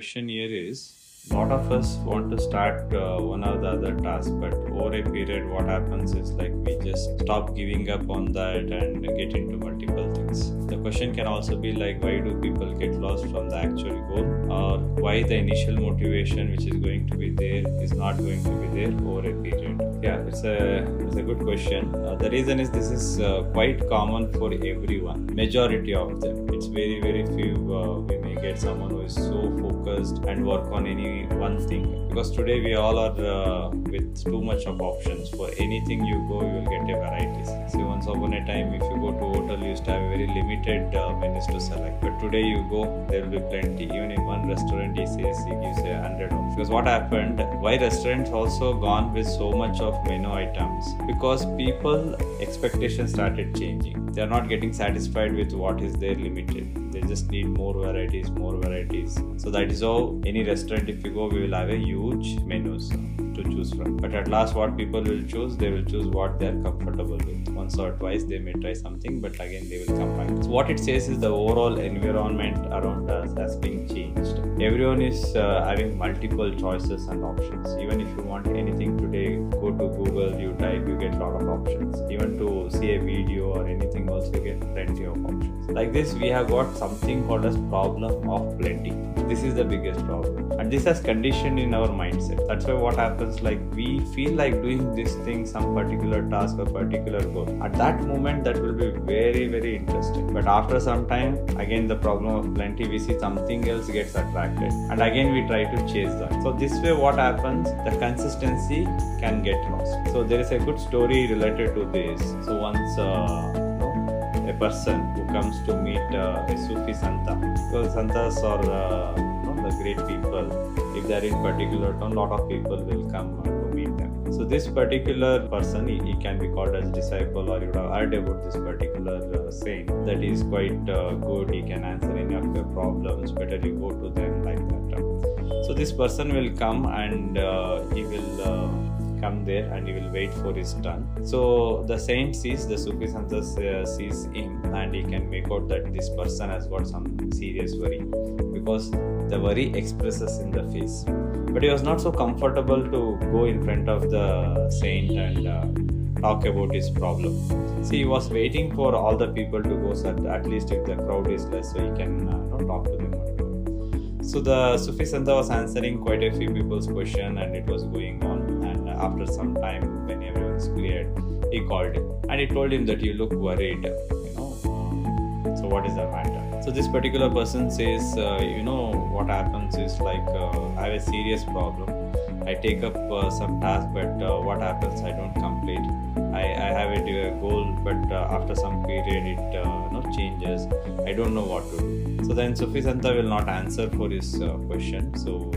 question here is a lot of us want to start uh, one or the other task, but over a period, what happens is like we just stop giving up on that and get into multiple things. The question can also be like, why do people get lost from the actual goal, or why the initial motivation, which is going to be there, is not going to be there over a period? Yeah, it's a it's a good question. Uh, the reason is this is uh, quite common for everyone. Majority of them. It's very very few. Uh, we may get someone who is so focused and work on any one thing because today we all are uh, with too much of options. For anything you go, you will get a variety. See, once upon a time, if you go to hotel, you used to have very limited uh, menus to select. But today you go, there will be plenty. Even in one restaurant, he says he gives a hundred options. Because what happened? Why restaurants also gone with so much of menu items? Because people expectations started changing. They are not getting satisfied with what is there limited. Just need more varieties, more varieties. So that is how any restaurant, if you go, we will have a huge menus to choose from. But at last, what people will choose, they will choose what they are comfortable with. Once or twice, they may try something, but again, they will come back. So what it says is the overall environment around us has been changed. Everyone is uh, having multiple choices and options. Even if you want anything today, go to Google, you type, you get a lot of options. Even to see a video or anything, also you get plenty of options. Like this, we have got something called as problem of plenty. This is the biggest problem, and this has conditioned in our mindset. That's why what happens, like we feel like doing this thing, some particular task or particular goal. At that moment, that will be very very interesting. But after some time, again the problem of plenty, we see something else gets attracted, and again we try to chase that. So this way, what happens? The consistency can get lost. So there is a good story related to this. So once. Uh, a person who comes to meet uh, a Sufi Santa. Well, Santas are uh, you know, the great people. Are in particular town, lot of people will come to meet them. So this particular person, he, he, can be called as disciple, or you would have heard about this particular uh, saint that is quite uh, good. He can answer any of your problems. Better you go to them like that. So this person will come and uh, he will come there and he will wait for his turn. So the saint sees the Sufi Santa uh, sees him and he can make out that this person has got some serious worry because the worry expresses in the face. But he was not so comfortable to go in front of the saint and uh, talk about his problem. See, he was waiting for all the people to go, so at least if the crowd is less, so he can uh, talk to them. So the Sufi Santa was answering quite a few people's question and it was going on after some time when everyone is cleared he called him. And he told him that you look worried you know. So what is the matter? So this particular person says uh, you know what happens is like uh, i have a serious problem. I take up uh, some task but uh, what happens i don't complete. I, I have a goal but uh, after some period it uh, you know, changes. I don't know what to do. So then Sufi Santa will not answer for his question. So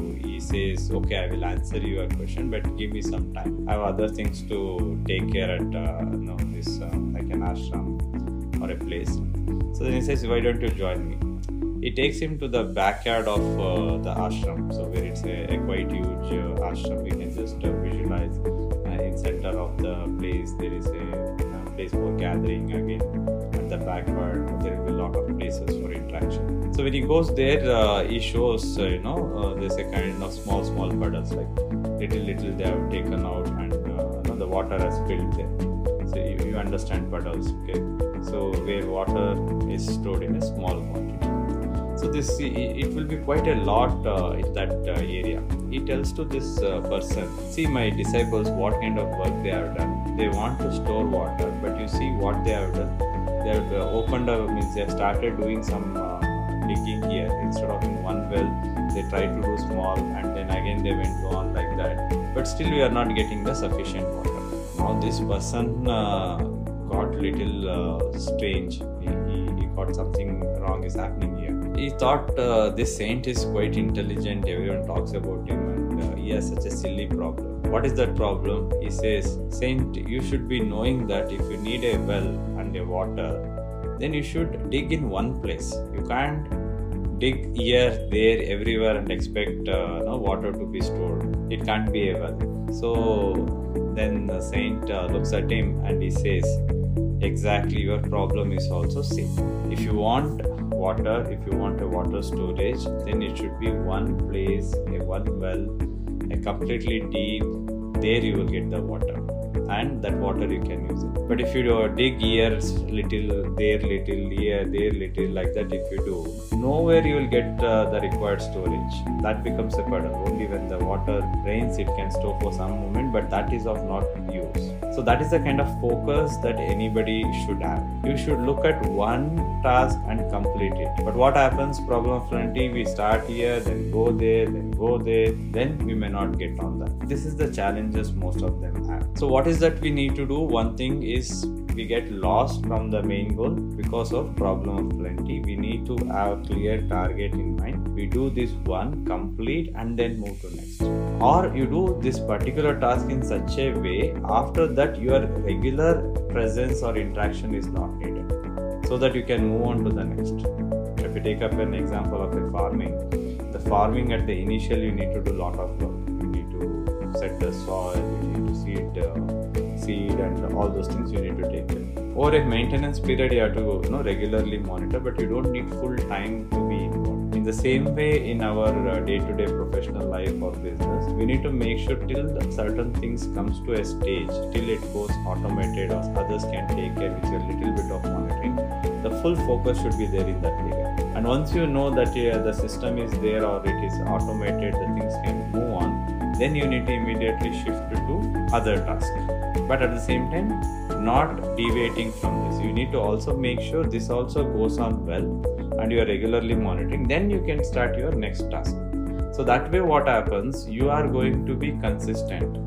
says okay i will answer your question but give me some time. I have other things to take care at uh, you know, this uh, like an ashram or a place. So then he says why don't you join me? He takes him to the backyard of uh, the ashram so where it's a, a quite huge uh, ashram. You can just uh, visualize uh, in center of the place there is a place for gathering again. At the backyard there will be a lot of places for interaction so when he goes there uh, he shows uh, you know uh, there's a kind of small small puddles like little little they have taken out and uh, you know, the water has filled there. So you, you understand puddles okay? So where water is stored in a small quantity. So this it will be quite a lot uh, in that area. He tells to this person see my disciples what kind of work they have done. They want to store water but you see what they have done. They have opened up means they have started doing some uh, digging here instead of in one well they tried to do small and then again they went on like that. But still we are not getting the sufficient water. Now this person uh, got little strange. He, he, he got something wrong is happening here. He thought uh, this saint is quite intelligent. Everyone talks about him and uh, he has such a silly problem. What is that problem? He says saint you should be knowing that if you need a well and a water then you should dig in one place. You can't dig here there everywhere and expect uh, no water to be stored. It can't be ever. so then the saint uh, looks at him and he says exactly your problem is also same. If you want water if you want a water storage then it should be one place a one well a completely deep there you will get the water and that water you can use it. But if you do dig years little there little here there little like that if you do nowhere you will get uh, the required storage. That becomes a puddle only when the water rains it can store for some moment but that is of not use. So that is the kind of focus that anybody should have. You should look at one task and complete it. But what happens problem of plenty we start here then go there then go there then we may not get on that. This is the challenges most of them so what is that we need to do? One thing is we get lost from the main goal because of problem of plenty. We need to have clear target in mind. We do this one complete and then move to next. Or you do this particular task in such a way after that your regular presence or interaction is not needed so that you can move on to the next. If you take up an example of a farming the farming at the initial you need to do a lot of work. You need to set the soil need seed uh, seed and all those things you need to take care. Over a maintenance period, you have to you know regularly monitor, but you don't need full time to be involved. In the same way, in our uh, day-to-day professional life or business, we need to make sure till certain things comes to a stage, till it goes automated or others can take care with a little bit of monitoring. The full focus should be there in that area. And once you know that uh, the system is there or it is automated, the things can move on. Then you need to immediately shift to other task. But at the same time not deviating from this. You need to also make sure this also goes on well and you are regularly monitoring. Then you can start your next task. So that way what happens you are going to be consistent.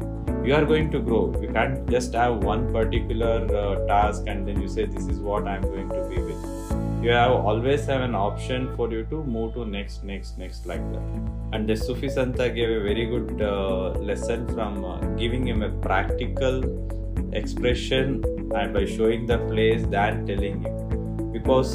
You are going to grow. You can't just have one particular uh, task and then you say this is what i'm going to be with you have always have an option for you to move to next next next like that. And the sufi santa gave a very good uh, lesson from uh, giving him a practical expression and by showing the place than telling him. Because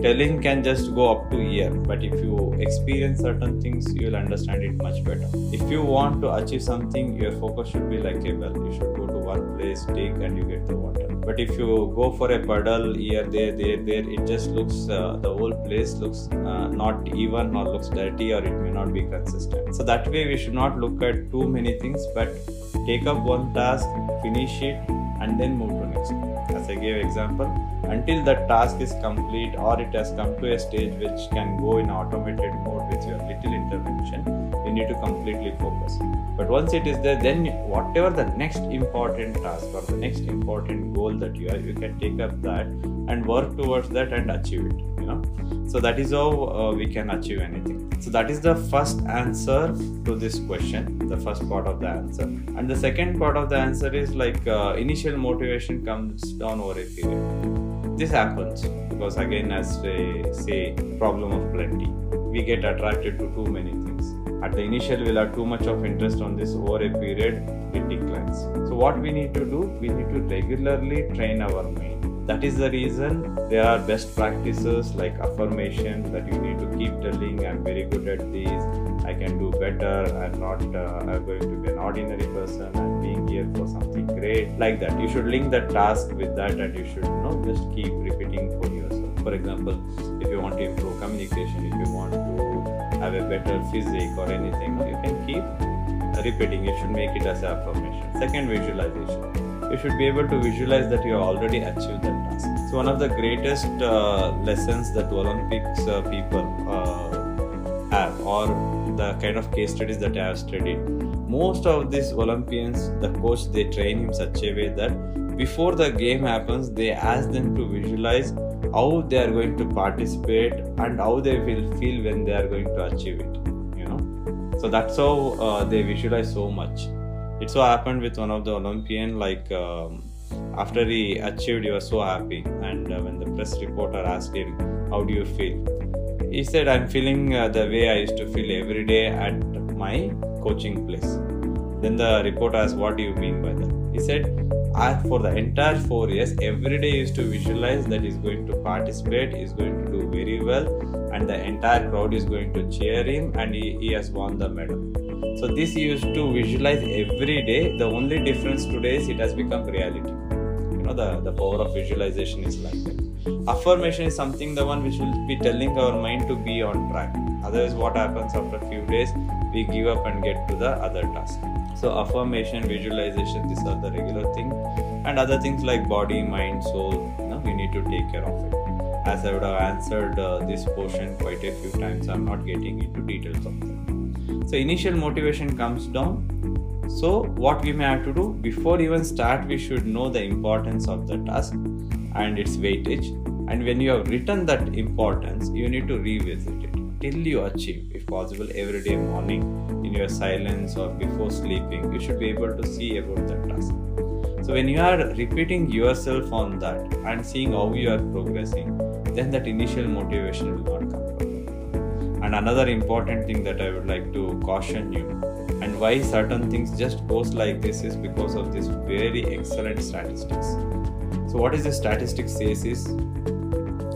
telling can just go up to here but if you experience certain things you will understand it much better. If you want to achieve something your focus should be like a well. You should go to one place dig and you get the water but if you go for a puddle here there there there it just looks uh, the whole place looks uh, not even or looks dirty or it may not be consistent. So that way we should not look at too many things but take up one task finish it and then move to next. As i gave example until that task is complete or it has come to a stage which can go in automated mode with your little intervention you need to completely focus. But once it is there then whatever the next important task or the next important goal that you have you can take up that and work towards that and achieve it you know? So that is how uh, we can achieve anything. So that is the first answer to this question the first part of the answer. And the second part of the answer is like uh, initial motivation comes down over a period. This happens because again as we say problem of plenty. We get attracted to too many things at the initial we'll have too much of interest on this over a period it declines. So what we need to do we need to regularly train our mind. That is the reason there are best practices like affirmation that you need to keep telling i'm very good at these i can do better i'm not uh, i'm going to be an ordinary person i'm being here for something great. Like that. You should link the task with that and you should you know just keep repeating for yourself. For example if you want to improve communication if you want to have a better physique or anything you can keep repeating. You should make it as an affirmation. Second visualization. You should be able to visualize that you have already achieved that task. So, one of the greatest uh, lessons that Olympics uh, people uh, have, or the kind of case studies that I have studied, most of these Olympians, the coach, they train him such a way that before the game happens, they ask them to visualize how they are going to participate and how they will feel when they are going to achieve it. You know, so that's how uh, they visualize so much. It so happened with one of the olympian like um, after he achieved he was so happy. And uh, when the press reporter asked him how do you feel? He said i'm feeling uh, the way i used to feel every day at my coaching place. Then the reporter asked what do you mean by that? He said I, for the entire four years every day used to visualize that he's going to participate he's going to do very well and the entire crowd is going to cheer him and he, he has won the medal so this used to visualize every day. The only difference today is it has become reality. You know, the, the power of visualization is like that. affirmation is something the one which will be telling our mind to be on track otherwise what happens after a few days we give up and get to the other task so affirmation visualization these are the regular thing. And other things like body mind soul you know we need to take care of it. As i would have answered uh, this portion quite a few times i'm not getting into details of that. So initial motivation comes down. So what we may have to do before even start we should know the importance of the task and its weightage. And when you have written that importance you need to revisit it till you achieve if possible every day morning in your silence or before sleeping you should be able to see about that task. So when you are repeating yourself on that and seeing how you are progressing then that initial motivation will not come. From and another important thing that i would like to caution you and why certain things just goes like this is because of this very excellent statistics. So what is the statistics says is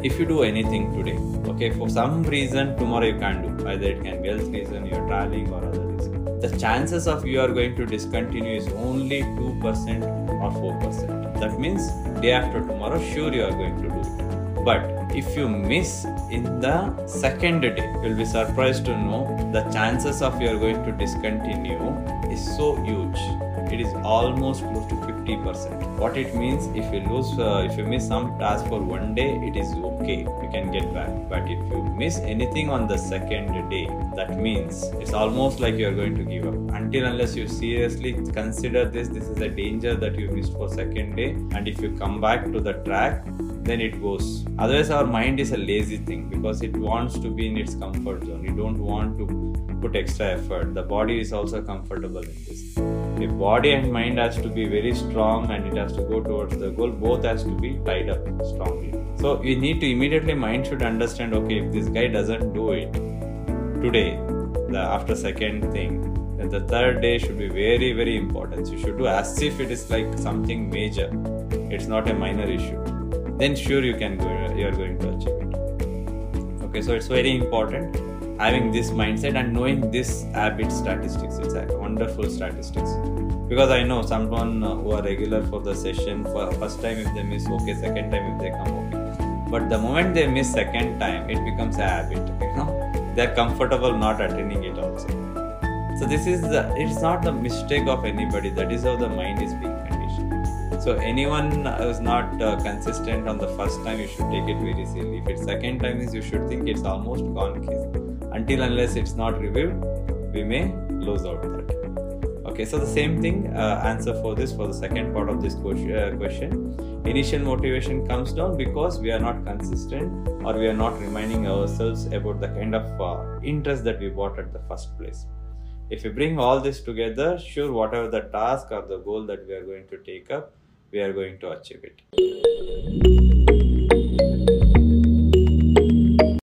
if you do anything today okay for some reason tomorrow you can't do either it can be health reason you're traveling or other reason. The chances of you are going to discontinue is only 2% or 4% that means day after tomorrow sure you are going to do it. But if you miss in the second day you'll be surprised to know the chances of you are going to discontinue is so huge it is almost close to 50% what it means if you lose uh, if you miss some task for one day it is okay you can get back. But if you miss anything on the second day that means it's almost like you are going to give up. Until unless you seriously consider this this is a danger that you missed for second day and if you come back to the track then it goes. Otherwise our mind is a lazy thing because it wants to be in its comfort zone. You don't want to put extra effort. The body is also comfortable in this if body and mind has to be very strong and it has to go towards the goal both has to be tied up strongly. So you need to immediately mind should understand okay if this guy doesn't do it today the after second thing then the third day should be very very important. You should do as if it is like something major. It's not a minor issue. Then sure you can go you are going to achieve it. Okay so it's very important having this mindset and knowing this habit statistics it's a wonderful statistics because i know someone who are regular for the session for first time if they miss okay second time if they come okay but the moment they miss second time it becomes a habit you know they're comfortable not attending it also so this is the it's not the mistake of anybody that is how the mind is being conditioned. so anyone who's not uh, consistent on the first time, you should take it very seriously. If it's second time, is you should think it's almost gone case. Until unless it's not reviewed, we may lose out that. Okay, so the same thing uh, answer for this for the second part of this uh, question. Initial motivation comes down because we are not consistent or we are not reminding ourselves about the kind of uh, interest that we bought at the first place if we bring all this together sure whatever the task or the goal that we are going to take up we are going to achieve it